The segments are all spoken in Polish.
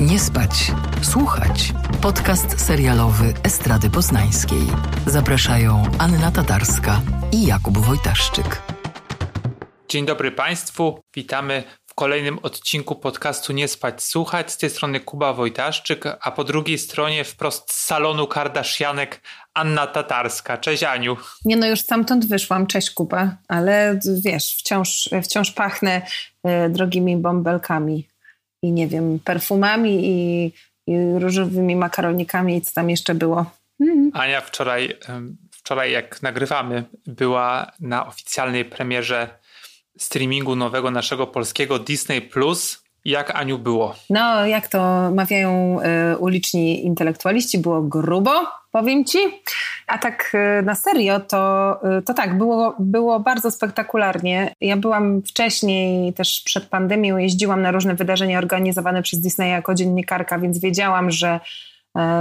Nie spać, słuchać. Podcast serialowy Estrady Poznańskiej. Zapraszają Anna Tatarska i Jakub Wojtaszczyk. Dzień dobry Państwu. Witamy w kolejnym odcinku podcastu Nie spać, słuchać. Z tej strony Kuba Wojtaszczyk, a po drugiej stronie wprost z salonu Kardashianek Anna Tatarska. Cześć Aniu. Nie no, już stamtąd wyszłam. Cześć Kuba. Ale wiesz, wciąż, wciąż pachnę e, drogimi bąbelkami i nie wiem, perfumami i, i różowymi makaronikami i co tam jeszcze było. Mhm. Ania wczoraj, wczoraj jak nagrywamy, była na oficjalnej premierze streamingu nowego naszego polskiego Disney Plus. Jak Aniu było? No, jak to mawiają y, uliczni intelektualiści, było grubo, powiem ci. A tak y, na serio, to, y, to tak, było, było bardzo spektakularnie. Ja byłam wcześniej, też przed pandemią, jeździłam na różne wydarzenia organizowane przez Disney jako dziennikarka, więc wiedziałam, że,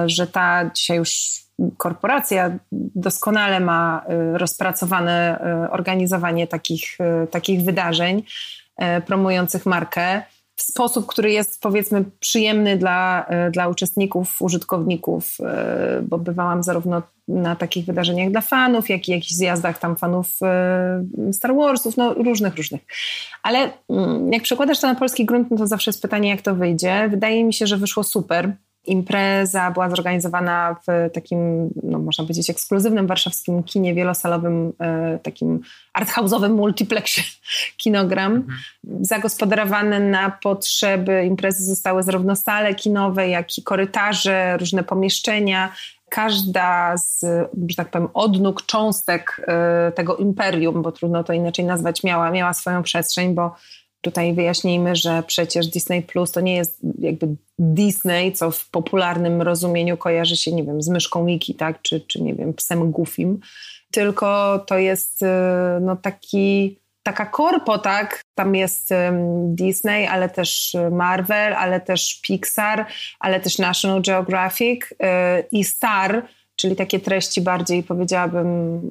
że ta dzisiaj już korporacja doskonale ma y, rozpracowane y, organizowanie takich, takich wydarzeń promujących markę w sposób, który jest powiedzmy przyjemny dla, dla uczestników, użytkowników, bo bywałam zarówno na takich wydarzeniach dla fanów, jak i jakichś zjazdach tam fanów Star Warsów, no różnych, różnych. Ale mm, jak przekładasz to na polski grunt, no to zawsze jest pytanie, jak to wyjdzie. Wydaje mi się, że wyszło super Impreza była zorganizowana w takim, no można powiedzieć, ekskluzywnym warszawskim kinie wielosalowym, e, takim arthouse'owym multiplexie kinogram. Mhm. Zagospodarowane na potrzeby imprezy zostały zarówno sale kinowe, jak i korytarze, różne pomieszczenia. Każda z, że tak powiem, odnóg, cząstek e, tego imperium, bo trudno to inaczej nazwać, miała, miała swoją przestrzeń, bo Tutaj wyjaśnijmy, że przecież Disney Plus to nie jest jakby Disney, co w popularnym rozumieniu kojarzy się, nie wiem, z myszką Mickey, tak, czy, czy nie wiem, psem Goofim, tylko to jest y, no taki, taka korpo, tak, tam jest Disney, ale też Marvel, ale też Pixar, ale też National Geographic y, i Star, czyli takie treści bardziej powiedziałabym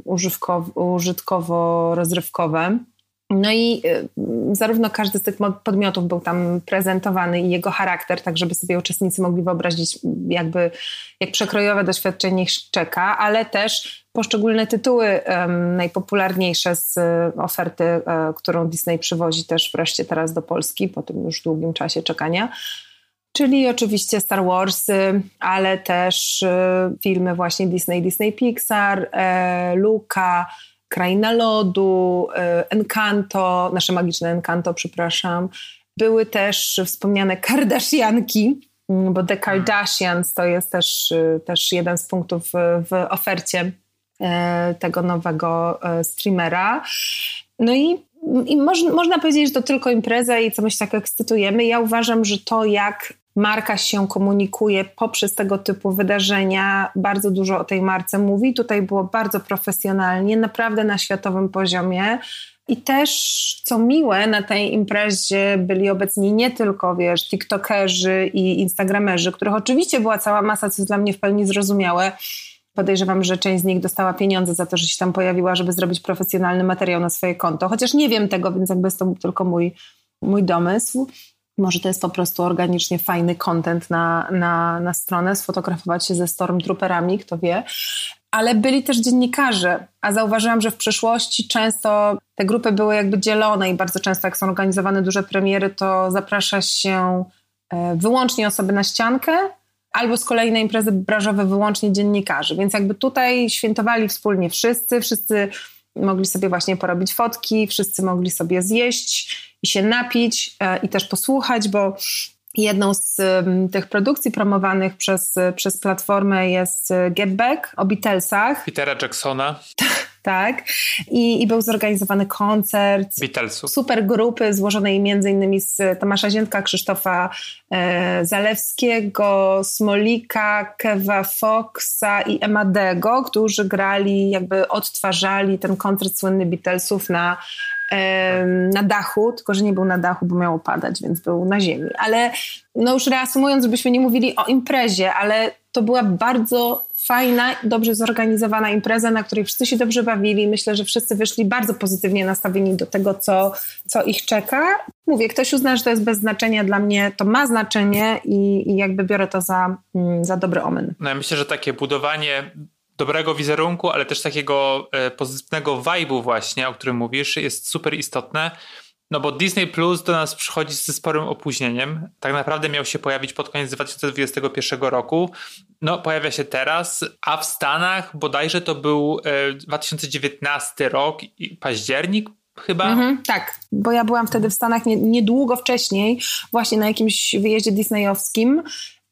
użytkowo-rozrywkowe. No i y, zarówno każdy z tych podmiotów był tam prezentowany i jego charakter, tak żeby sobie uczestnicy mogli wyobrazić jakby jak przekrojowe doświadczenie ich czeka, ale też poszczególne tytuły um, najpopularniejsze z y, oferty, um, którą Disney przywozi też wreszcie teraz do Polski po tym już długim czasie czekania. Czyli oczywiście Star Warsy, ale też y, filmy właśnie Disney, Disney Pixar, e, Luca, Kraina Lodu, e, Encanto, nasze magiczne Encanto, przepraszam. Były też wspomniane Kardashianki, mm, bo The Kardashians to jest też, e, też jeden z punktów w ofercie e, tego nowego streamera. No i, i można powiedzieć, że to tylko impreza i co my się tak ekscytujemy. Ja uważam, że to jak marka się komunikuje poprzez tego typu wydarzenia, bardzo dużo o tej marce mówi. Tutaj było bardzo profesjonalnie, naprawdę na światowym poziomie. I też, co miłe, na tej imprezie byli obecni nie tylko, wiesz, tiktokerzy i instagramerzy, których oczywiście była cała masa, co jest dla mnie w pełni zrozumiałe. Podejrzewam, że część z nich dostała pieniądze za to, że się tam pojawiła, żeby zrobić profesjonalny materiał na swoje konto. Chociaż nie wiem tego, więc jakby jest to tylko mój, mój domysł. Może to jest po prostu organicznie fajny content na, na, na stronę, sfotografować się ze Stormtrooperami, kto wie. Ale byli też dziennikarze, a zauważyłam, że w przeszłości często te grupy były jakby dzielone i bardzo często jak są organizowane duże premiery, to zaprasza się e, wyłącznie osoby na ściankę, albo z kolei na imprezy branżowe wyłącznie dziennikarzy. Więc jakby tutaj świętowali wspólnie wszyscy, wszyscy mogli sobie właśnie porobić fotki, wszyscy mogli sobie zjeść i się napić e, i też posłuchać, bo Jedną z tych produkcji promowanych przez, przez platformę jest e, Get Back o Beatlesach. Petera Jacksona. tak. I, I, był zorganizowany koncert. Beatlesów. Super grupy złożonej między innymi z Tomasza Ziętka, Krzysztofa e, Zalewskiego, Smolika, Kewa Foxa i Emadego, którzy grali, jakby odtwarzali ten koncert słynny Beatlesów na na dachu, tylko że nie był na dachu, bo miało padać, więc był na ziemi. Ale no już reasumując, żebyśmy nie mówili o imprezie, ale to była bardzo fajna, dobrze zorganizowana impreza, na której wszyscy się dobrze bawili. Myślę, że wszyscy wyszli bardzo pozytywnie nastawieni do tego, co, co ich czeka. Mówię, ktoś uzna, że to jest bez znaczenia, dla mnie to ma znaczenie i, i jakby biorę to za, mm, za dobry omen. No ja myślę, że takie budowanie dobrego wizerunku, ale też takiego e, pozytywnego vibe'u właśnie, o którym mówisz, jest super istotne. No bo Disney Plus do nas przychodzi ze sporym opóźnieniem. Tak naprawdę miał się pojawić pod koniec 2021 roku. No, pojawia się teraz, a w Stanach bodajże to był 2019 e, rok, październik, chyba. Mhm, tak, bo ja byłam wtedy w Stanach niedługo wcześniej, właśnie na jakimś wyjeździe disneyowskim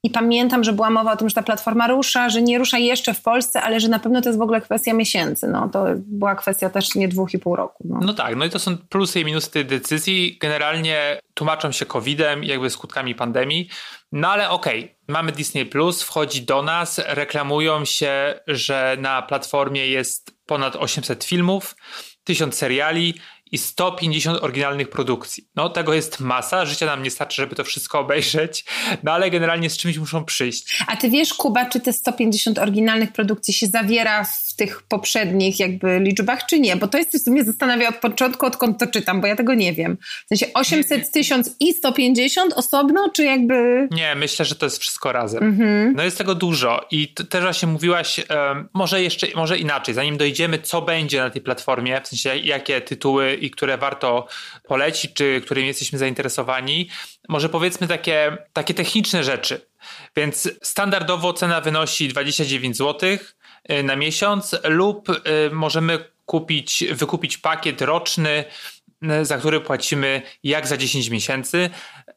i pamiętam, że była mowa o tym, że ta platforma rusza, że nie rusza jeszcze w Polsce, ale że na pewno to jest w ogóle kwestia miesięcy. No, to była kwestia też nie dwóch i pół roku. No. no tak, no i to są plusy i minusy tej decyzji. Generalnie tłumaczą się COVID-em jakby skutkami pandemii. No ale okej, okay, mamy Disney Plus, wchodzi do nas, reklamują się, że na platformie jest ponad 800 filmów, 1000 seriali, i 150 oryginalnych produkcji. No tego jest masa, życia nam nie starczy, żeby to wszystko obejrzeć, no ale generalnie z czymś muszą przyjść. A ty wiesz, Kuba, czy te 150 oryginalnych produkcji się zawiera w tych poprzednich jakby liczbach, czy nie? Bo to jest coś, co mnie zastanawia od początku, odkąd to czytam, bo ja tego nie wiem. W sensie 800, 1000 i 150 osobno, czy jakby... Nie, myślę, że to jest wszystko razem. Mhm. No jest tego dużo i też właśnie mówiłaś, um, może jeszcze, może inaczej, zanim dojdziemy, co będzie na tej platformie, w sensie jakie tytuły i które warto polecić, czy którymi jesteśmy zainteresowani. Może powiedzmy takie, takie techniczne rzeczy. Więc standardowo cena wynosi 29 zł y, na miesiąc lub y, możemy kupić, wykupić pakiet roczny, y, za który płacimy jak za 10 miesięcy.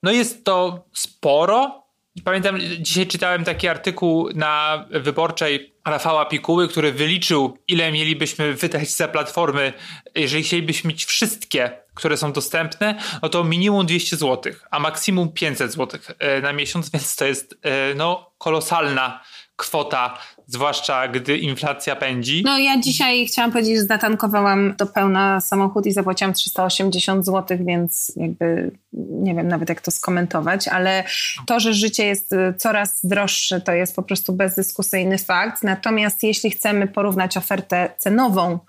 No jest to sporo. Pamiętam, dzisiaj czytałem taki artykuł na wyborczej Rafała Pikuły, który wyliczył, ile mielibyśmy wydać za platformy, jeżeli chcielibyśmy mieć wszystkie, które są dostępne, no to minimum 200 zł, a maksimum 500 zł e, na miesiąc, więc to jest e, no, kolosalna kwota, zwłaszcza gdy inflacja pędzi. No ja dzisiaj chciałam powiedzieć, że zatankowałam do pełna samochód i zapłaciłam 380 zł, więc jakby nie wiem nawet jak to skomentować, ale to, że życie jest y, coraz droższe, to jest po prostu bezdyskusyjny fakt. Natomiast jeśli chcemy porównać ofertę cenową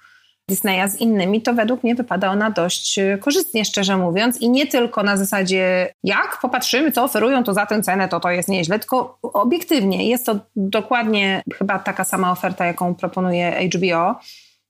Disneya z innymi, to według mnie wypada ona dość y, korzystnie, szczerze mówiąc. I nie tylko na zasadzie, jak popatrzymy, co oferują, to za tę cenę to to jest nieźle, tylko obiektywnie. Jest to dokładnie chyba taka sama oferta, jaką proponuje HBO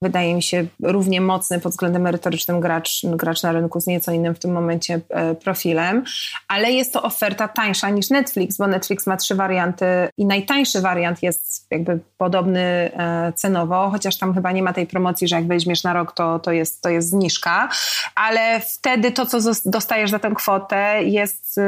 wydaje mi się równie mocny pod względem merytorycznym gracz, gracz na rynku z nieco innym w tym momencie e, profilem, ale jest to oferta tańsza niż Netflix, bo Netflix ma trzy warianty i najtańszy wariant jest jakby podobny e, cenowo, chociaż tam chyba nie ma tej promocji, że jak weźmiesz na rok, to, to, jest, to jest zniżka, ale wtedy to, co dostajesz za tę kwotę jest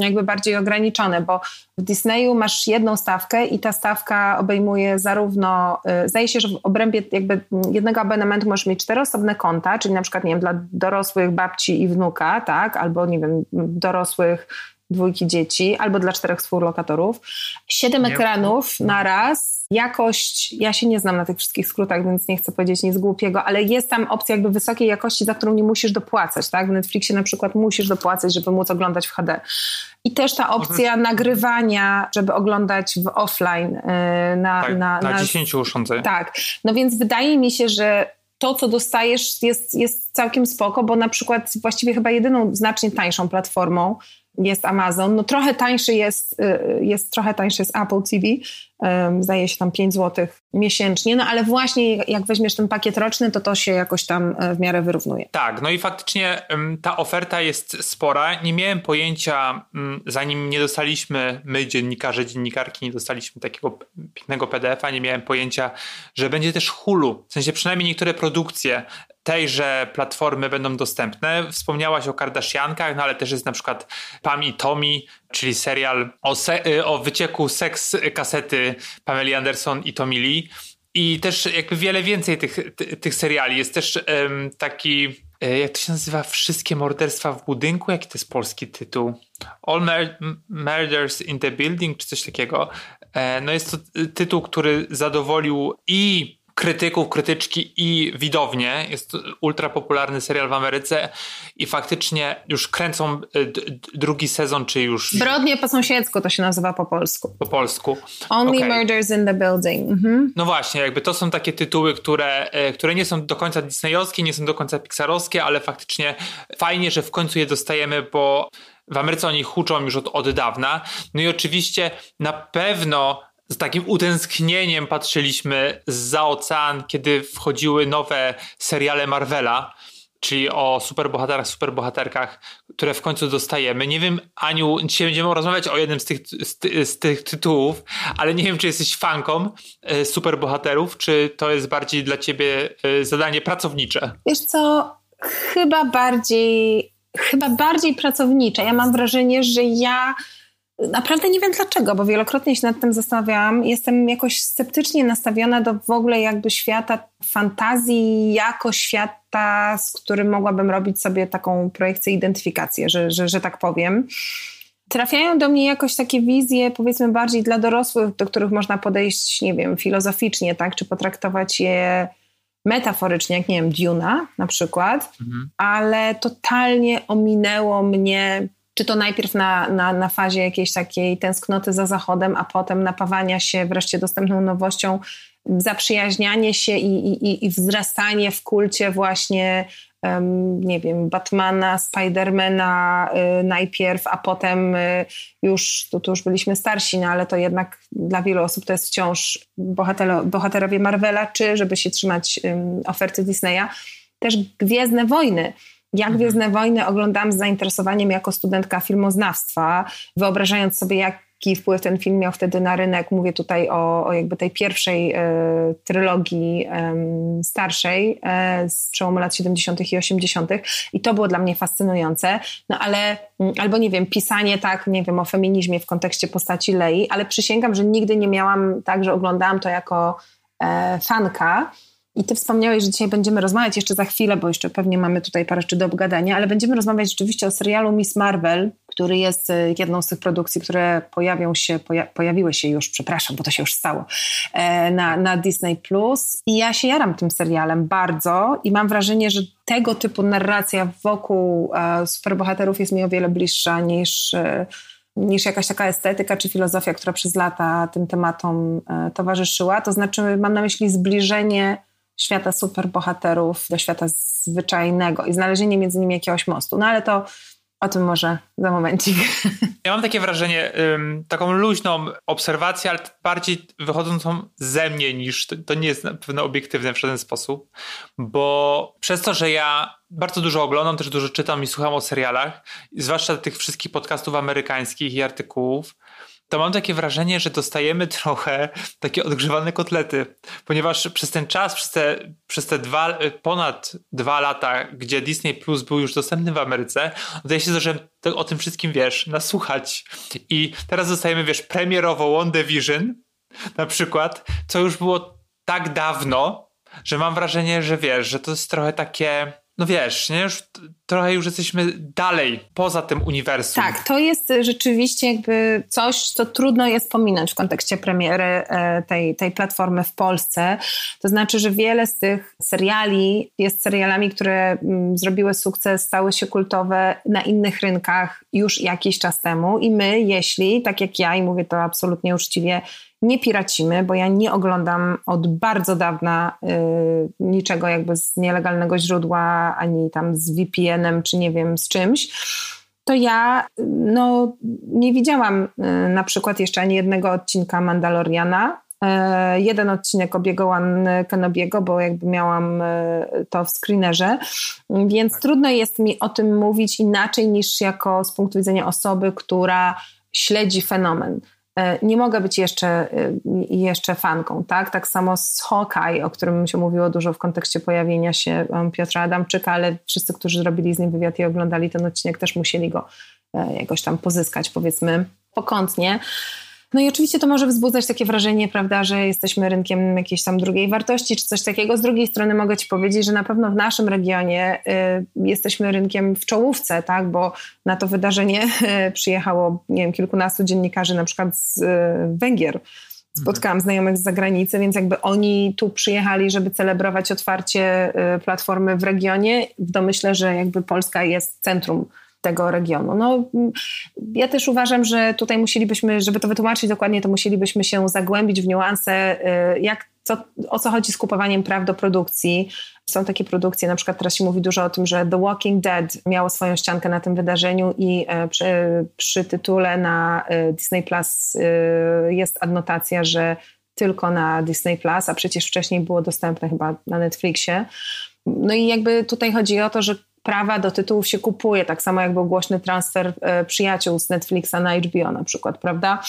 jakby bardziej ograniczone, bo w Disneyu masz jedną stawkę i ta stawka obejmuje zarówno, y, zdaje się, że w obrębie jakby jednego abonamentu możesz mieć cztery osobne konta, czyli na przykład, nie wiem, dla dorosłych babci i wnuka, tak, albo nie wiem, dorosłych dwójki dzieci, albo dla czterech współlokatorów. Siedem ekranów na raz. Jakość, ja się nie znam na tych wszystkich skrótach, więc nie chcę powiedzieć nic głupiego, ale jest tam opcja jakby wysokiej jakości, za którą nie musisz dopłacać, tak? W Netflixie na przykład musisz dopłacać, żeby móc oglądać w HD. I też ta opcja mhm. nagrywania, żeby oglądać w offline. Yy, na, tak, na, na, na 10 urządzeniach. Tak. No więc wydaje mi się, że to, co dostajesz, jest, jest całkiem spoko, bo na przykład właściwie chyba jedyną znacznie tańszą platformą jest Amazon. No trochę tańszy jest, y, jest trochę tańszy jest Apple TV, zdaje się tam 5 zł miesięcznie, no ale właśnie jak weźmiesz ten pakiet roczny, to to się jakoś tam e, w miarę wyrównuje. Tak, no i faktycznie ta oferta jest spora. Nie miałem pojęcia, zanim nie dostaliśmy, my dziennikarze, dziennikarki, nie dostaliśmy takiego pięknego PDF-a, nie miałem pojęcia, że będzie też Hulu. W sensie przynajmniej niektóre produkcje tejże platformy będą dostępne. Wspomniałaś o Kardashiankach, no ale też jest na przykład Pam i Tommy, czyli serial o, se- y, o wycieku seks kasety Pameli Anderson i Tommy Lee. I też jakby wiele więcej tych, ty, tych seriali. Jest też um, taki, e, jak to się nazywa, Wszystkie morderstwa w budynku? Jaki to jest polski tytuł? All Mur Murders in the Building, czy coś takiego. E, no jest to tytuł, który zadowolił i krytyków, krytyczki i widownię. Jest to ultra popularny serial w Ameryce i faktycznie już kręcą drugi sezon, czy już... Zbrodnie po sąsiedzku to się nazywa po polsku. Po polsku. Only okay. Murders in the Building. Mhm. No właśnie, jakby to są takie tytuły, które, e, które nie są do końca disneyowskie, nie są do końca pixarowskie, ale faktycznie fajnie, że w końcu je dostajemy, bo w Ameryce oni huczą już od, od dawna. No i oczywiście na pewno z takim utęsknieniem patrzyliśmy za ocean, kiedy wchodziły nowe seriale Marvela, czyli o superbohaterach, superbohaterkach, które w końcu dostajemy. Nie wiem, Aniu, dzisiaj będziemy rozmawiać o jednym z tych, z, z tych tytułów, ale nie wiem, czy jesteś fanką e, superbohaterów, czy to jest bardziej dla ciebie e, zadanie pracownicze? Wiesz co, chyba bardziej, chyba bardziej pracownicze. Ja mam wrażenie, że ja Naprawdę nie wiem dlaczego, bo wielokrotnie się nad tym zastanawiałam. Jestem jakoś sceptycznie nastawiona do w ogóle jakby świata fantazji, jako świata, z którym mogłabym robić sobie taką projekcję, identyfikację, że, że, że tak powiem. Trafiają do mnie jakoś takie wizje, powiedzmy, bardziej dla dorosłych, do których można podejść, nie wiem, filozoficznie, tak, czy potraktować je metaforycznie, jak nie wiem, Duna na przykład, mhm. ale totalnie ominęło mnie czy to najpierw na, na, na fazie jakiejś takiej tęsknoty za Zachodem, a potem napawania się wreszcie dostępną nowością, zaprzyjaźnianie się i, i, i wzrastanie w kulcie właśnie nie wiem, Batmana, Spidermana y, najpierw, a potem y, już, tu, tu już byliśmy starsi, no ale to jednak dla wielu osób to jest wciąż bohatero, bohaterowie Marvela, czy żeby się trzymać oferty Disneya, też Gwiezdne Wojny jak mhm. Gwiezdne Wojny oglądam z zainteresowaniem jako studentka filmoznawstwa, wyobrażając sobie, jaki wpływ ten film miał wtedy na rynek. Mówię tutaj o, o jakby tej pierwszej e, trylogii starszej e, z przełomu lat 70. i 80. I to było dla mnie fascynujące. No ale, mm, albo nie wiem, pisanie tak, nie wiem, o feminizmie w kontekście postaci Lei, ale przysięgam, że nigdy nie miałam tak, że oglądałam to jako e, fanka. I ty wspomniałeś, że dzisiaj będziemy rozmawiać jeszcze za chwilę, bo jeszcze pewnie mamy tutaj parę rzeczy do obgadania, ale będziemy rozmawiać rzeczywiście o serialu Miss Marvel, który jest e, jedną z tych produkcji, które pojawią się, poja pojawiły się już, przepraszam, bo to się już stało, e, na, na Disney+. Plus. I ja się jaram tym serialem bardzo i mam wrażenie, że tego typu narracja wokół e, superbohaterów jest mi o wiele bliższa niż niż jakaś taka estetyka czy filozofia, która przez lata tym tematom towarzyszyła. To znaczy, mam na myśli zbliżenie świata superbohaterów do świata zwyczajnego i znalezienie między nimi jakiegoś mostu. No ale to o tym może za momencik. Ja mam takie wrażenie, taką luźną obserwację, ale bardziej wychodzącą ze mnie niż to, to nie jest na pewno obiektywne w żaden sposób, bo przez to, że ja bardzo dużo oglądam, też dużo czytam i słucham o serialach, zwłaszcza tych wszystkich podcastów amerykańskich i artykułów, to mam takie wrażenie, że dostajemy trochę takie odgrzewane kotlety, ponieważ przez ten czas, przez te, przez te dwa, ponad dwa lata, gdzie Disney Plus był już dostępny w Ameryce, wydaje się, że o tym wszystkim wiesz, nasłuchać. I teraz dostajemy, wiesz, premierowo One Vision na przykład, co już było tak dawno, że mam wrażenie, że wiesz, że to jest trochę takie no wiesz, nie? Już trochę już jesteśmy dalej, poza tym uniwersum. Tak, to jest rzeczywiście jakby coś, co trudno jest pominąć w kontekście premiery e, tej, tej platformy w Polsce. To znaczy, że wiele z tych seriali jest serialami, które mm, zrobiły sukces, stały się kultowe na innych rynkach już jakiś czas temu i my, jeśli, tak jak ja i mówię to absolutnie uczciwie, nie piracimy, bo ja nie oglądam od bardzo dawna y, niczego jakby z nielegalnego źródła, ani tam z VPN-em, czy nie wiem, z czymś. To ja no, nie widziałam y, na przykład jeszcze ani jednego odcinka Mandaloriana. Y, jeden odcinek Obiego-Wan Kenobiego, bo jakby miałam y, to w screenerze, więc tak. trudno jest mi o tym mówić inaczej niż jako z punktu widzenia osoby, która śledzi fenomen. E, nie mogę być jeszcze, e, jeszcze fanką, tak? Tak samo z Hawkeye, o którym się mówiło dużo w kontekście pojawienia się Piotra Adamczyka, ale wszyscy, którzy zrobili z nim wywiad i oglądali ten odcinek, też musieli go e, jakoś tam pozyskać, powiedzmy, pokątnie. No i oczywiście to może wzbudzać takie wrażenie, prawda, że jesteśmy rynkiem jakiejś tam drugiej wartości czy coś takiego. Z drugiej strony mogę Ci powiedzieć, że na pewno w naszym regionie y, jesteśmy rynkiem w czołówce, tak, bo na to wydarzenie y, przyjechało, nie wiem, kilkunastu dziennikarzy na przykład z y, Węgier spotkałam znajomych z zagranicy, więc jakby oni tu przyjechali, żeby celebrować otwarcie y, platformy w regionie, w domyśle, że jakby Polska jest centrum tego regionu. No, ja też uważam, że tutaj musielibyśmy, żeby to wytłumaczyć dokładnie, to musielibyśmy się zagłębić w niuanse, y, jak, co, o co chodzi z kupowaniem praw do produkcji. Są takie produkcje, na przykład teraz się mówi dużo o tym, że The Walking Dead miało swoją ściankę na tym wydarzeniu i e, przy, przy tytule na e, Disney Plus jest adnotacja, że tylko na Disney Plus, a przecież wcześniej było dostępne chyba na Netflixie. No i jakby tutaj chodzi o to, że prawa do tytułów się kupuje, tak samo jak był głośny transfer przyjaciół z Netflixa na HBO na przykład, prawda?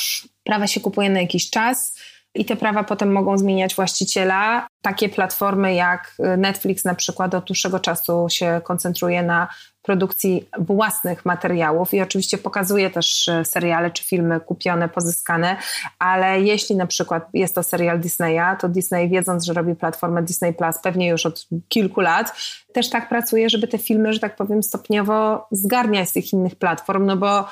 Prawa się kupuje na jakiś czas i te prawa potem mogą zmieniać właściciela. Takie platformy jak Netflix na przykład od dłuższego czasu się koncentruje na produkcji własnych materiałów i oczywiście pokazuje też e, seriale czy filmy kupione, pozyskane, ale jeśli na przykład jest to serial Disneya, to Disney wiedząc, że robi platformę Disney Plus pewnie już od kilku lat, też tak pracuje, żeby te filmy, że tak powiem, stopniowo zgarniać z tych innych platform, no bo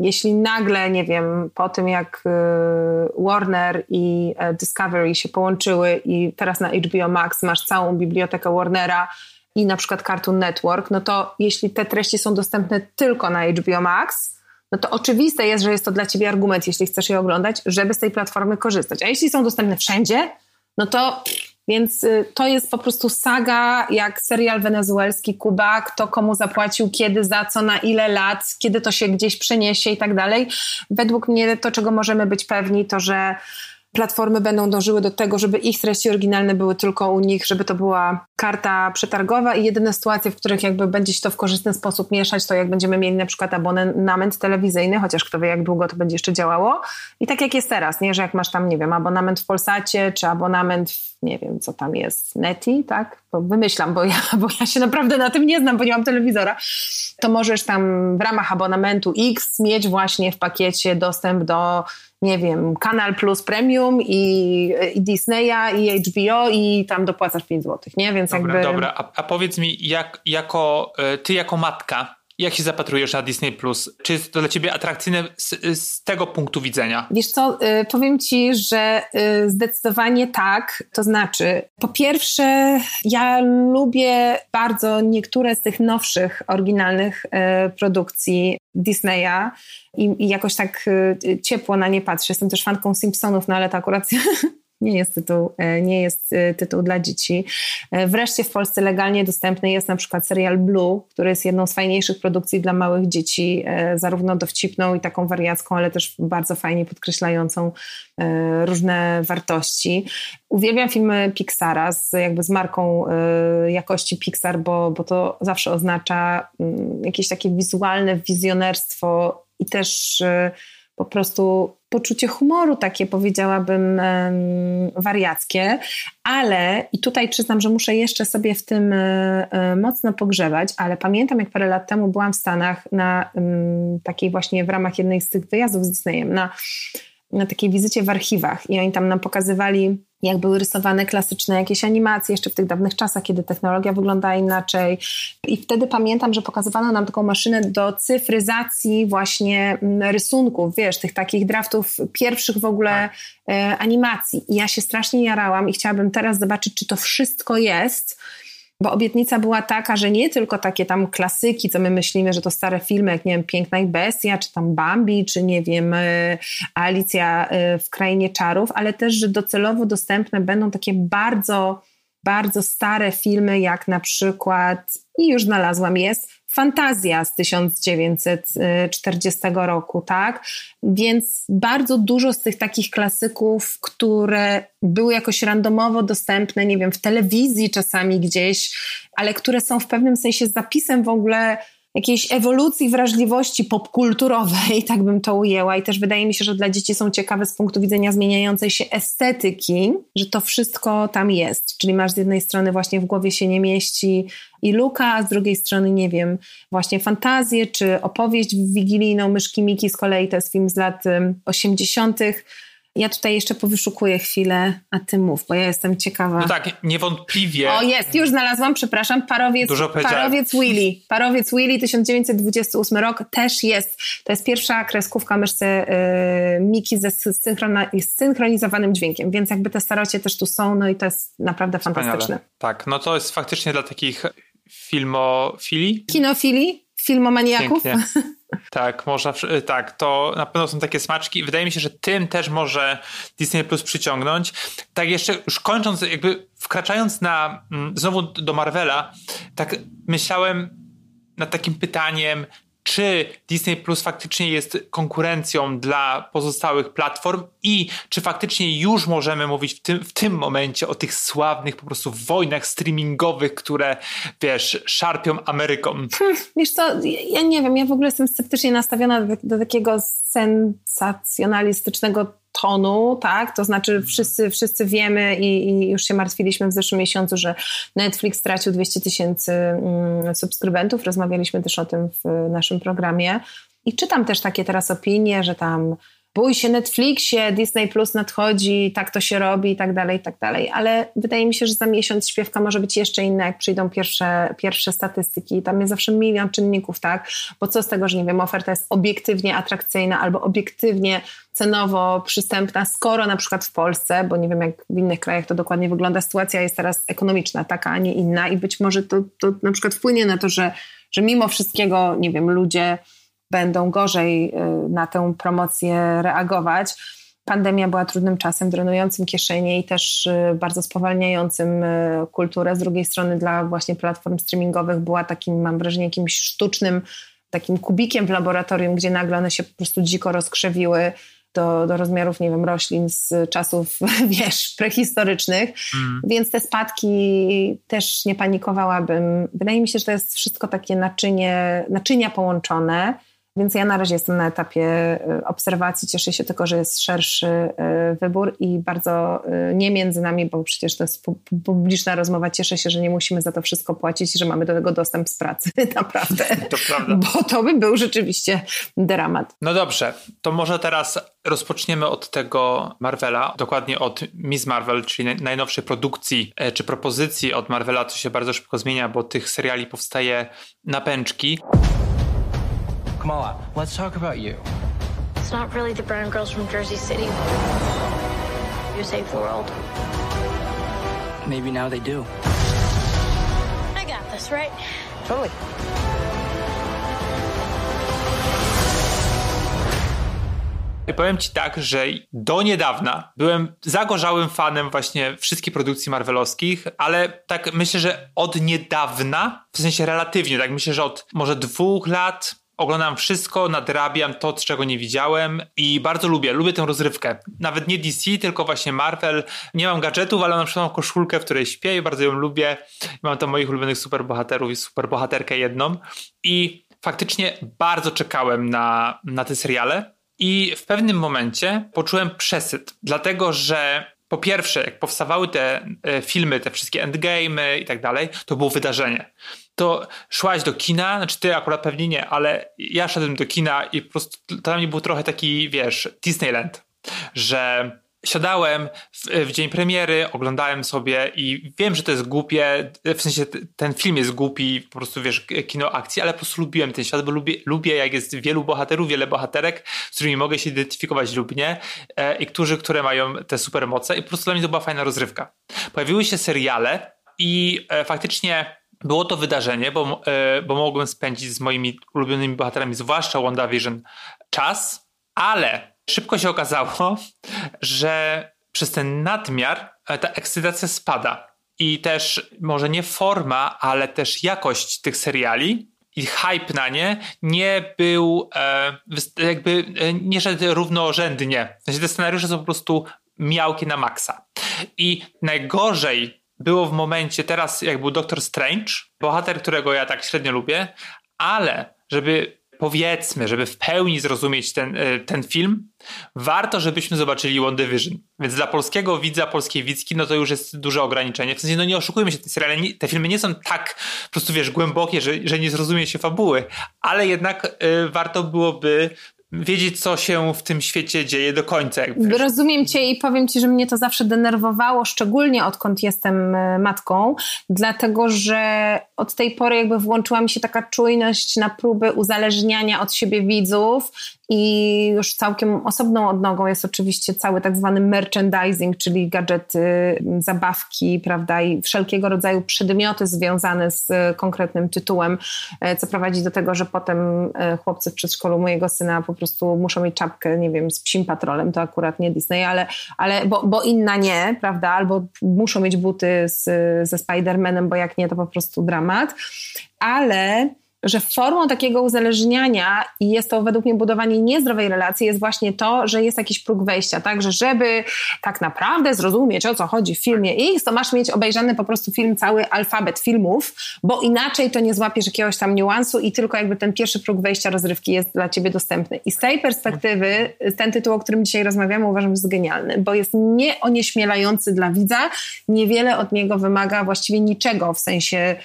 jeśli nagle, nie wiem, po tym jak y, Warner i e, Discovery się połączyły i teraz na HBO Max masz całą bibliotekę Warnera i na przykład Cartoon Network, no to jeśli te treści są dostępne tylko na HBO Max, no to oczywiste jest, że jest to dla ciebie argument, jeśli chcesz je oglądać, żeby z tej platformy korzystać. A jeśli są dostępne wszędzie, no to więc y, to jest po prostu saga, jak serial wenezuelski Kuba, kto komu zapłacił, kiedy, za co, na ile lat, kiedy to się gdzieś przeniesie i tak dalej. Według mnie to, czego możemy być pewni, to że platformy będą dążyły do tego, żeby ich treści oryginalne były tylko u nich, żeby to była karta przetargowa i jedyne sytuacje, w których jakby będzie się to w korzystny sposób mieszać, to jak będziemy mieli na przykład abonament telewizyjny, chociaż kto wie jak długo to będzie jeszcze działało i tak jak jest teraz, nie, że jak masz tam, nie wiem, abonament w Polsacie, czy abonament w, nie wiem, co tam jest, Neti, tak? Bo wymyślam, bo ja, bo ja się naprawdę na tym nie znam, bo nie mam telewizora, to możesz tam w ramach abonamentu X mieć właśnie w pakiecie dostęp do nie wiem, Kanal Plus Premium i, i Disneya i HBO i tam dopłacasz 5 zł, nie? Więc dobra, jakby... Dobra, a, a powiedz mi, jak, jako, e, ty jako matka, jak się zapatrujesz na Disney Plus? Czy jest to dla ciebie atrakcyjne z, z, tego punktu widzenia? Wiesz co, y, powiem ci, że y, zdecydowanie tak. To znaczy, po pierwsze, ja lubię bardzo niektóre z tych nowszych, oryginalnych y, produkcji Disneya i, i jakoś tak ciepło na nie patrzę. Jestem też fanką Simpsonów, no ale to akurat nie jest tytuł, e, nie jest e, tytuł dla dzieci. E, wreszcie w Polsce legalnie dostępny jest na przykład serial Blue, który jest jedną z fajniejszych produkcji dla małych dzieci, zarówno dowcipną i taką wariacką, ale też bardzo fajnie podkreślającą różne wartości. Uwielbiam filmy Pixara z, jakby z marką jakości Pixar, bo, bo to zawsze oznacza mm, jakieś takie wizualne wizjonerstwo i też po prostu poczucie humoru takie powiedziałabym wariackie, ale i tutaj przyznam, że muszę jeszcze sobie w tym e, e, mocno pogrzebać, ale pamiętam jak parę lat temu byłam w Stanach na takiej właśnie w ramach jednej z tych wyjazdów z Disneyem, na, na takiej wizycie w archiwach. I oni tam nam pokazywali jak były rysowane klasyczne jakieś animacje jeszcze w tych dawnych czasach, kiedy technologia wygląda inaczej. I wtedy pamiętam, że pokazywano nam taką maszynę do cyfryzacji właśnie mm, rysunków, wiesz, tych takich draftów pierwszych w ogóle tak. e, animacji. I ja się strasznie jarałam i chciałabym teraz zobaczyć, czy to wszystko jest bo obietnica była taka, że nie tylko takie tam klasyki, co my myślimy, że to stare filmy, jak nie wiem, Piękna i Bestia, czy tam Bambi, czy nie wiem, e, Alicja e, w Krainie Czarów, ale też, że docelowo dostępne będą takie bardzo, bardzo stare filmy, jak na przykład, i już znalazłam, jest Fantazja z 1940 roku, tak? Więc bardzo dużo z tych takich klasyków, które były jakoś randomowo dostępne, nie wiem, w telewizji czasami gdzieś, ale które są w pewnym sensie zapisem w ogóle jakiejś ewolucji wrażliwości popkulturowej, tak bym to ujęła. I też wydaje mi się, że dla dzieci są ciekawe z punktu widzenia zmieniającej się estetyki, że to wszystko tam jest. Czyli masz z jednej strony właśnie w głowie się nie mieści i Luka, a z drugiej strony, nie wiem, właśnie fantazję czy opowieść wigilijną Myszki Miki z kolei to jest film z lat 80 Ja tutaj jeszcze powyszukuję chwilę, a ty mów, bo ja jestem ciekawa. No tak, niewątpliwie. O, jest, już znalazłam, przepraszam, parowiec, Dużo parowiec Willy. Parowiec Willy, 1928 rok, też jest. To jest pierwsza kreskówka myszce yy, Miki ze synchronizowanym dźwiękiem, więc jakby te starocie też tu są, no i to jest naprawdę Wspaniale. fantastyczne. Tak, no to jest faktycznie dla takich filmofili. Kinofili, filmomaniaków. Pięknie. Tak, można, tak, to na pewno są takie smaczki. Wydaje mi się, że tym też może Disney Plus przyciągnąć. Tak jeszcze już kończąc, jakby wkraczając na mm, znowu do Marvela, tak myślałem nad takim pytaniem, czy Disney Plus faktycznie jest konkurencją dla pozostałych platform i czy faktycznie już możemy mówić w tym, w tym momencie o tych sławnych po prostu wojnach streamingowych, które wiesz, szarpią Ameryką. Hmm, wiesz co, ja nie wiem, ja w ogóle jestem sceptycznie nastawiona do, do takiego sensacjonalistycznego tonu, tak? To znaczy wszyscy, wszyscy wiemy i, i, już się martwiliśmy w zeszłym miesiącu, że Netflix stracił 200 tysięcy mm, subskrybentów. Rozmawialiśmy też o tym w naszym programie. I czytam też takie teraz opinie, że tam bój się Netflixie, Disney Plus nadchodzi, tak to się robi i tak dalej, i tak dalej. Ale wydaje mi się, że za miesiąc śpiewka może być jeszcze inna, jak przyjdą pierwsze, pierwsze statystyki. Tam jest zawsze milion czynników, tak? Bo co z tego, że nie wiem, oferta jest obiektywnie atrakcyjna albo obiektywnie cenowo przystępna, skoro na przykład w Polsce, bo nie wiem jak w innych krajach to dokładnie wygląda, sytuacja jest teraz ekonomiczna, taka, a nie inna i być może to, to na przykład wpłynie na to, że, że mimo wszystkiego, nie wiem, ludzie będą gorzej y, na tę promocję reagować. Pandemia była trudnym czasem, drenującym kieszenie i też y, bardzo spowalniającym y, kulturę. Z drugiej strony dla właśnie platform streamingowych była takim, mam wrażenie, jakimś sztucznym takim kubikiem w laboratorium, gdzie nagle one się po prostu dziko rozkrzewiły do, do rozmiarów, nie wiem, roślin z czasów, wiesz, prehistorycznych. Mm. Więc te spadki też nie panikowałabym. Wydaje mi się, że to jest wszystko takie naczynie, naczynia połączone. Więc ja na razie jestem na etapie y, obserwacji, cieszę się tylko, że jest szerszy y, wybór i bardzo y, nie między nami, bo przecież to jest publiczna rozmowa, cieszę się, że nie musimy za to wszystko płacić, że mamy do tego dostęp z pracy, naprawdę. To prawda. Bo to by był rzeczywiście dramat. No dobrze, to może teraz rozpoczniemy od tego Marvela, dokładnie od Miss Marvel, czyli najnowszej produkcji e, czy propozycji od Marvela, co się bardzo szybko zmienia, bo tych seriali powstaje na pęczki. Kamala, let's talk about you. It's not really the brown girls from Jersey City who save the world. Maybe now they do. I got this, right? Totally. I powiem ci tak, że do niedawna byłem zagorzałym fanem właśnie wszystkich produkcji marvelowskich, ale tak myślę, że od niedawna, w sensie relatywnie, tak myślę, że od może dwóch lat, oglądam wszystko, nadrabiam to, czego nie widziałem i bardzo lubię, lubię tę rozrywkę. Nawet nie DC, tylko właśnie Marvel. Nie mam gadżetów, ale mam przykład koszulkę, w której śpię i bardzo ją lubię. Mam tam moich ulubionych superbohaterów i superbohaterkę jedną. I faktycznie bardzo czekałem na, na te seriale i w pewnym momencie poczułem przesyt, dlatego że po pierwsze, jak powstawały te e, filmy, te wszystkie endgame i tak dalej, to było wydarzenie. To szłaś do kina, znaczy ty akurat pewnie nie, ale ja szedłem do kina i po prostu to dla mnie był trochę taki, wiesz, Disneyland, że siadałem w, w, dzień premiery, oglądałem sobie i wiem, że to jest głupie, w sensie ten film jest głupi, po prostu wiesz, kino akcji, ale po prostu lubiłem ten świat, bo lubię, lubię jak jest wielu bohaterów, wiele bohaterek, z którymi mogę się identyfikować lub nie e, i którzy, które mają te supermoce i po prostu dla mnie to była fajna rozrywka. Pojawiły się seriale i e, faktycznie było to wydarzenie, bo, e, bo mogłem spędzić z moimi ulubionymi bohaterami, zwłaszcza WandaVision, czas, ale szybko się okazało, że przez ten nadmiar e, ta ekscytacja spada. I też może nie forma, ale też jakość tych seriali i hype na nie nie był e, jakby e, nie szedł równorzędnie. Znaczy te scenariusze są po prostu miałkie na maksa. I najgorzej było w momencie, teraz jak był Doctor Strange, bohater, którego ja tak średnio lubię, ale żeby powiedzmy, żeby w pełni zrozumieć ten, e, ten film, warto, żebyśmy zobaczyli One Division. Więc dla polskiego widza, polskiej widzki, no to już jest duże ograniczenie. W sensie, no nie oszukujmy się, te seriale, te filmy nie są tak po prostu, wiesz, głębokie, że, że nie zrozumie się fabuły, ale jednak y, warto byłoby wiedzieć, co się w tym świecie dzieje do końca. Jakby. Rozumiem cię i powiem ci, że mnie to zawsze denerwowało, szczególnie odkąd jestem e, matką, dlatego że od tej pory jakby włączyła mi się taka czujność na próby uzależniania od siebie widzów i już całkiem osobną odnogą jest oczywiście cały tak zwany merchandising, czyli gadżety, zabawki, prawda, i wszelkiego rodzaju przedmioty związane z e, konkretnym tytułem, e, co prowadzi do tego, że potem chłopcy w przedszkolu mojego syna po prostu muszą mieć czapkę, nie wiem, z psim patrolem, to akurat nie Disney, ale, ale bo, bo inna nie, prawda, albo muszą mieć buty z, ze Spider-Manem, bo jak nie, to po prostu dramat, ale że formą takiego uzależniania i jest to według mnie budowanie niezdrowej relacji jest właśnie to, że jest jakiś próg wejścia, tak, że żeby tak naprawdę zrozumieć o co chodzi w filmie X, to masz mieć obejrzany po prostu film, cały alfabet filmów, bo inaczej to nie złapiesz jakiegoś tam niuansu i tylko jakby ten pierwszy próg wejścia rozrywki jest dla ciebie dostępny. I z tej perspektywy ten tytuł, o którym dzisiaj rozmawiamy uważam, że jest genialny, bo jest nieonieśmielający dla widza, niewiele od niego wymaga właściwie niczego w sensie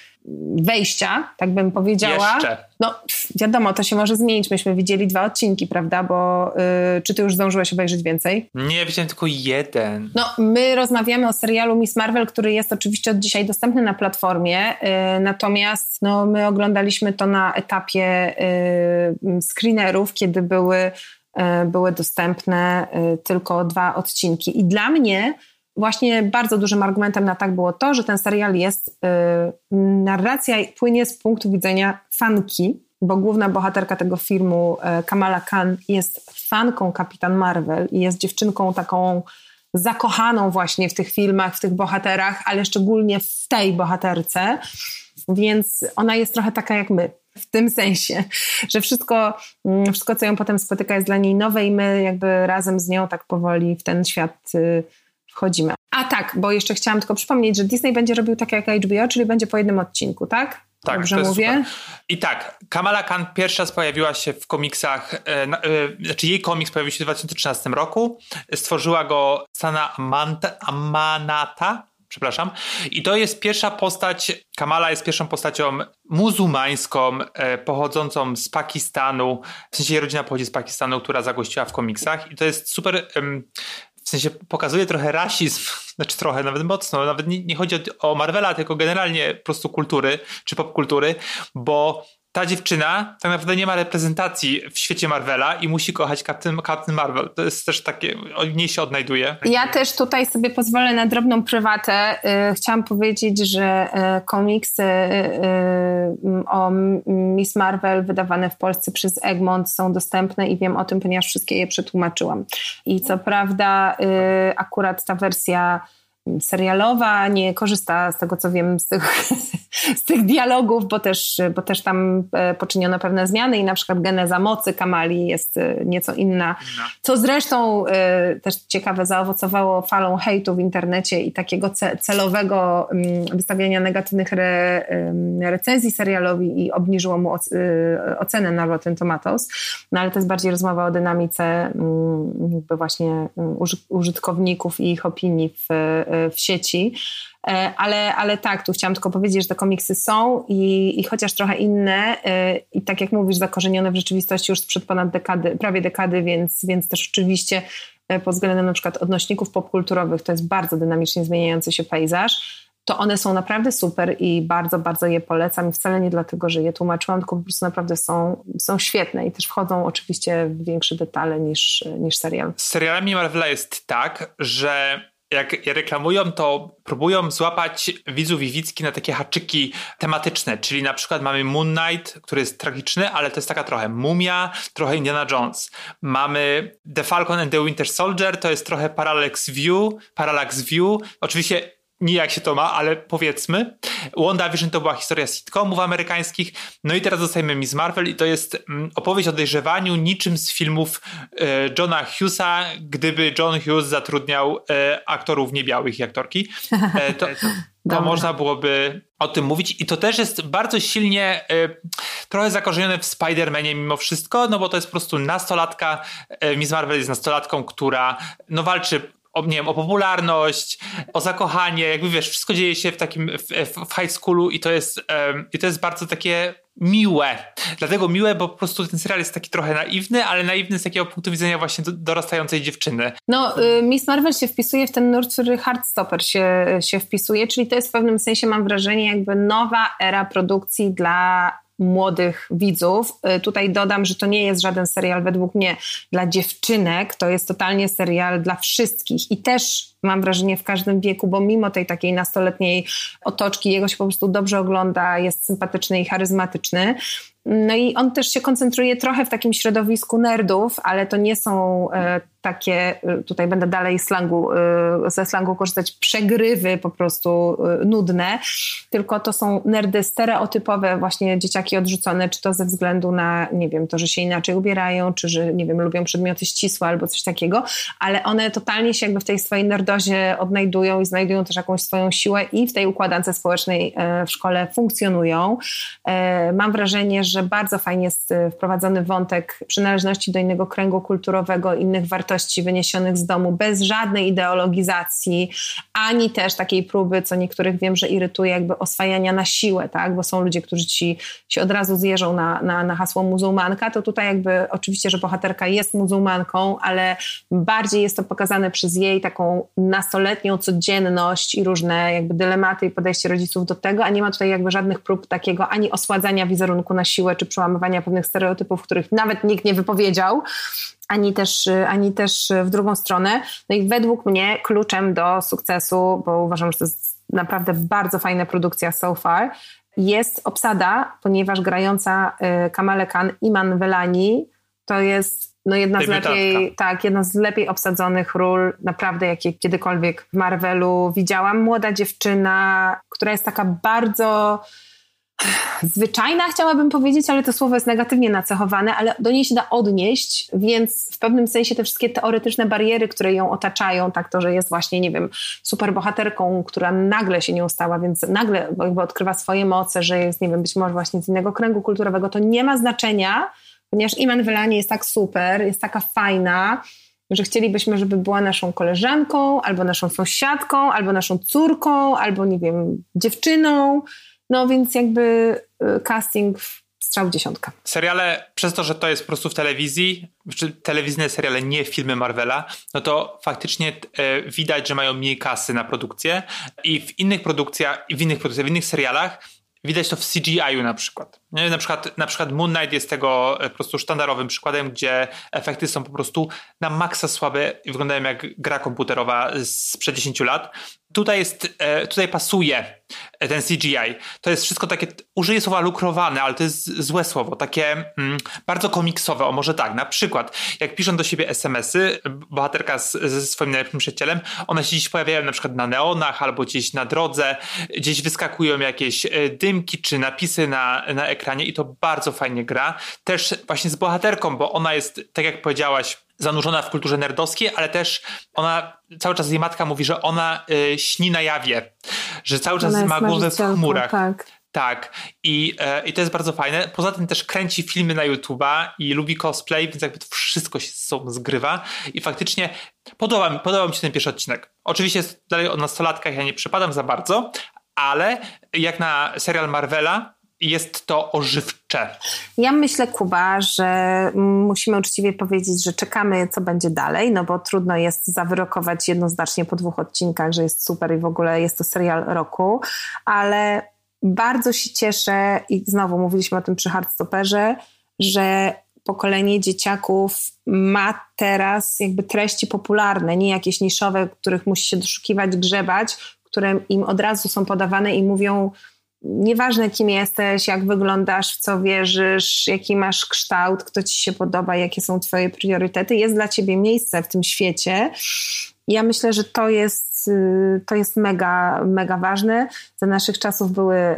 wejścia, tak bym powiedziała. Jeszcze. No wiadomo, to się może zmienić. Myśmy widzieli dwa odcinki, prawda? Bo y, czy ty już zdążyłeś obejrzeć więcej? Nie, widziałem tylko jeden. No, my rozmawiamy o serialu Miss Marvel, który jest oczywiście od dzisiaj dostępny na platformie, y, natomiast no, my oglądaliśmy to na etapie y, screenerów, kiedy były, y, były dostępne tylko dwa odcinki. I dla mnie właśnie bardzo dużym argumentem na tak było to, że ten serial jest, yy, narracja płynie z punktu widzenia fanki, bo główna bohaterka tego filmu, yy, Kamala Khan, jest fanką Kapitan Marvel i jest dziewczynką taką zakochaną właśnie w tych filmach, w tych bohaterach, ale szczególnie w tej bohaterce, więc ona jest trochę taka jak my. W tym sensie, że wszystko, mm, wszystko, co ją potem spotyka, jest dla niej nowe, i my jakby razem z nią tak powoli w ten świat y, wchodzimy. A tak, bo jeszcze chciałam tylko przypomnieć, że Disney będzie robił tak jak HBO, czyli będzie po jednym odcinku, tak? Tak, Dobrze mówię? Super. I tak, Kamala Khan pierwsza raz pojawiła się w komiksach, e, e, znaczy jej komiks pojawił się w 2013 roku. Stworzyła go Sana Amanta, Amanata, przepraszam. I to jest pierwsza postać, Kamala jest pierwszą postacią muzułmańską, e, pochodzącą z Pakistanu, w sensie jej rodzina pochodzi z Pakistanu, która zagościła w komiksach. I to jest super w sensie pokazuje trochę rasizm, znaczy trochę, nawet mocno, nawet nie, nie chodzi o, o Marvela, tylko generalnie po prostu kultury, czy popkultury, bo ta dziewczyna tak naprawdę nie ma reprezentacji w świecie Marvela i musi kochać Captain, Captain Marvel. To jest też takie, od niej się odnajduje. Ja też tutaj sobie pozwolę na drobną prywatę. Y, chciałam powiedzieć, że y, komiksy y, o Miss Marvel wydawane w Polsce przez Egmont są dostępne i wiem o tym, ponieważ wszystkie je przetłumaczyłam. I co prawda akurat ta wersja serialowa, nie korzysta z tego, co wiem, z tych, z tych dialogów, bo też, bo też tam e, poczyniono pewne zmiany i na przykład geneza mocy Kamali jest e, nieco inna, co zresztą e, też ciekawe zaowocowało falą hejtu w internecie i takiego celowego mm, wystawiania negatywnych re, recenzji serialowi i obniżyło mu ocenę na Rotten Tomatoes, no ale to jest bardziej rozmowa o dynamice mm, jakby właśnie mm, użytkowników i ich opinii w w sieci. E, ale, ale tak, tu chciałam tylko powiedzieć, że te komiksy są i, i chociaż trochę inne e, i tak jak mówisz, zakorzenione w rzeczywistości już sprzed ponad dekady, prawie dekady, więc, więc też oczywiście e, pod względem na przykład odnośników popkulturowych to jest bardzo dynamicznie zmieniający się pejzaż to one są naprawdę super i bardzo, bardzo je polecam. I wcale nie dlatego, że je tłumaczyłam, tylko po prostu naprawdę są, są świetne i też wchodzą oczywiście w większe detale niż, niż serial. Z serialami Marvela jest tak, że jak reklamują, to próbują złapać widzów i widzki na takie haczyki tematyczne, czyli na przykład mamy Moon Knight, który jest tragiczny, ale to jest taka trochę mumia, trochę Indiana Jones. Mamy The Falcon and the Winter Soldier, to jest trochę Parallax View, Parallax View. Oczywiście nijak się to ma, ale powiedzmy. WandaVision to była historia sitcomów amerykańskich, no i teraz dostajemy Miss Marvel i to jest mm, opowieść o dojrzewaniu niczym z filmów e, Johna Hughesa, gdyby John Hughes zatrudniał e, aktorów niebiałych i aktorki. E, to, to można byłoby o tym mówić i to też jest bardzo silnie trochę zakorzenione w Spider-Manie mimo wszystko, no bo to jest po prostu nastolatka, Miss Marvel jest nastolatką, która no walczy o, nie wiem, o popularność, o zakochanie, jakby wiesz, wszystko dzieje się w takim w, w high schoolu i to jest um, i to jest bardzo takie miłe. Dlatego miłe, bo po prostu ten serial jest taki trochę naiwny, ale naiwny z takiego punktu widzenia właśnie dorastającej dziewczyny. No, y, Miss Marvel się wpisuje w ten nurt, który Heartstopper się, się wpisuje, czyli to jest w pewnym sensie, mam wrażenie, jakby nowa era produkcji dla młodych widzów. Y, tutaj dodam, że to nie jest żaden serial według mnie dla dziewczynek, to jest totalnie serial dla wszystkich i też mam wrażenie w każdym wieku, bo mimo tej takiej nastoletniej otoczki jego się po prostu dobrze ogląda, jest sympatyczny i charyzmatyczny. No i on też się koncentruje trochę w takim środowisku nerdów, ale to nie są e, takie, e, tutaj będę dalej slangu, e, ze slangu korzystać, przegrywy po prostu nudne, tylko to są nerdy stereotypowe, właśnie dzieciaki odrzucone, czy to ze względu na, nie wiem, to, że się inaczej ubierają, czy że, nie wiem, lubią przedmioty ścisłe albo coś takiego, ale one totalnie się jakby w tej swojej nerdozie odnajdują i znajdują też jakąś swoją siłę i w tej układance społecznej w szkole funkcjonują. Mam wrażenie, że bardzo fajnie jest y, wprowadzony wątek przynależności do innego kręgu kulturowego, innych wartości wyniesionych z domu, bez żadnej ideologizacji, ani też takiej próby, co niektórych wiem, że irytuje, jakby oswajania na siłę, tak? bo są ludzie, którzy ci się od razu zjeżą na, na, na hasło muzułmanka, to tutaj jakby oczywiście, że bohaterka jest muzułmanką, ale bardziej jest to pokazane przez jej taką nastoletnią codzienność i różne jakby dylematy i podejście rodziców do tego, a nie ma tutaj jakby żadnych prób takiego ani osładzania wizerunku na siłę, czy przełamywania pewnych stereotypów, których nawet nikt nie wypowiedział, ani też, ani też w drugą stronę. No i według mnie kluczem do sukcesu, bo uważam, że to jest naprawdę bardzo fajna produkcja so far, jest obsada, ponieważ grająca y, Kamale Khan, Iman Velani, to jest no jedna z lepiej, tak, jedna z lepiej obsadzonych ról, naprawdę jakie kiedykolwiek w Marvelu widziałam. Młoda dziewczyna, która jest taka bardzo zwyczajna, chciałabym powiedzieć, ale to słowo jest negatywnie nacechowane, ale do niej się da odnieść, więc w pewnym sensie te wszystkie teoretyczne bariery, które ją otaczają, tak to, że jest właśnie, nie wiem, superbohaterką, która nagle się nie stała, więc nagle jakby odkrywa swoje moce, że jest, nie wiem, być może właśnie z innego kręgu kulturowego, to nie ma znaczenia, ponieważ Iman Velani jest tak super, jest taka fajna, że chcielibyśmy, żeby była naszą koleżanką, albo naszą sąsiadką, albo naszą córką, albo nie wiem, dziewczyną, no więc jakby y, casting strzał dziesiątka. Seriale, przez to, że to jest po prostu w telewizji, czy telewizyjne seriale, nie filmy Marvela, no to faktycznie e, widać, że mają mniej kasy na produkcję i w innych produkcjach, w innych produkcjach, w innych serialach widać to w CGI-u na przykład. Nie? Na, przykład, na przykład Moon Knight jest tego e, po prostu sztandarowym przykładem, gdzie efekty są po prostu na maksa słabe i wyglądają jak gra komputerowa sprzed 10 lat. Tutaj jest, e, tutaj pasuje ten CGI. To jest wszystko takie, użyję słowa lukrowane, ale to jest złe słowo, takie mm, bardzo komiksowe, o może tak, na przykład jak piszą do siebie SMS-y, bohaterka z, ze swoim najlepszym przyjacielem, one się gdzieś pojawiają na przykład na neonach albo gdzieś na drodze, gdzieś wyskakują jakieś e, dymki czy napisy na, na ekranie i to bardzo fajnie gra. Też właśnie z bohaterką, bo ona jest, tak jak powiedziałaś, zanurzona w kulturze nerdowskiej, ale też ona, cały czas jej matka mówi, że ona y, śni na jawie, że cały czas ma głowę w chmurach. Tak. Tak, I, e, i to jest bardzo fajne. Poza tym też kręci filmy na YouTube'a i lubi cosplay, więc jakby to wszystko się z sobą zgrywa. I faktycznie podoba mi, podoba mi się ten pierwszy odcinek. Oczywiście jest dalej o nastolatkach, ja nie przypadam za bardzo, ale jak na serial Marvela, jest to ożywcze. Ja myślę, Kuba, że musimy uczciwie powiedzieć, że czekamy, co będzie dalej, no bo trudno jest zawyrokować jednoznacznie po dwóch odcinkach, że jest super i w ogóle jest to serial roku, ale bardzo się cieszę i znowu mówiliśmy o tym przy Hardstopperze, że pokolenie dzieciaków ma teraz jakby treści popularne, nie jakieś niszowe, których musi się doszukiwać, grzebać, które im od razu są podawane i mówią Nieważne, kim jesteś, jak wyglądasz, w co wierzysz, jaki masz kształt, kto ci się podoba, jakie są twoje priorytety, jest dla ciebie miejsce w tym świecie. Ja myślę, że to jest, y, to jest mega, mega ważne. Za naszych czasów były y,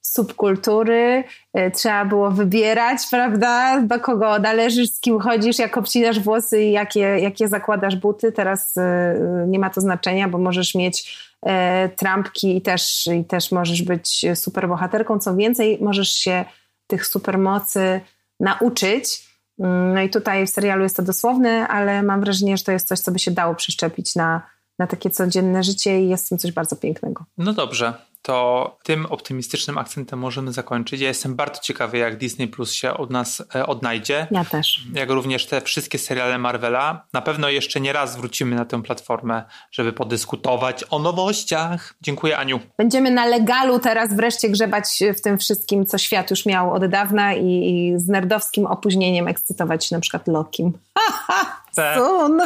subkultury, y, trzeba było wybierać, prawda, do kogo należysz, z kim chodzisz, jak obcinasz włosy i jakie, jakie zakładasz buty. Teraz nie ma to znaczenia, bo możesz mieć trampki i też, i też możesz być superbohaterką. Co więcej, możesz się tych supermocy nauczyć. Mm, no i tutaj w serialu jest to dosłowne, ale mam wrażenie, że to jest coś, co by się dało przeszczepić na, na takie codzienne życie i jest w tym coś bardzo pięknego. No dobrze. To tym optymistycznym akcentem możemy zakończyć. Ja jestem bardzo ciekawy, jak Disney Plus się od nas e, odnajdzie. Ja też. Jak również te wszystkie seriale Marvela. Na pewno jeszcze nie raz wrócimy na tę platformę, żeby podyskutować o nowościach. Dziękuję, Aniu. Będziemy na legalu teraz wreszcie grzebać w tym wszystkim, co świat już miał od dawna i, i z nerdowskim opóźnieniem ekscytować się na przykład Lokim. Te. Sun.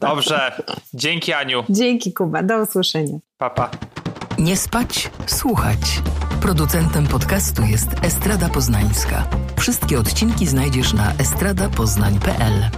Dobrze. Dzięki, Aniu. Dzięki, Kuba. Do usłyszenia. Papa. Nie spać, słuchać. Producentem podcastu jest Estrada Poznańska. Wszystkie odcinki znajdziesz na estradapoznań.pl.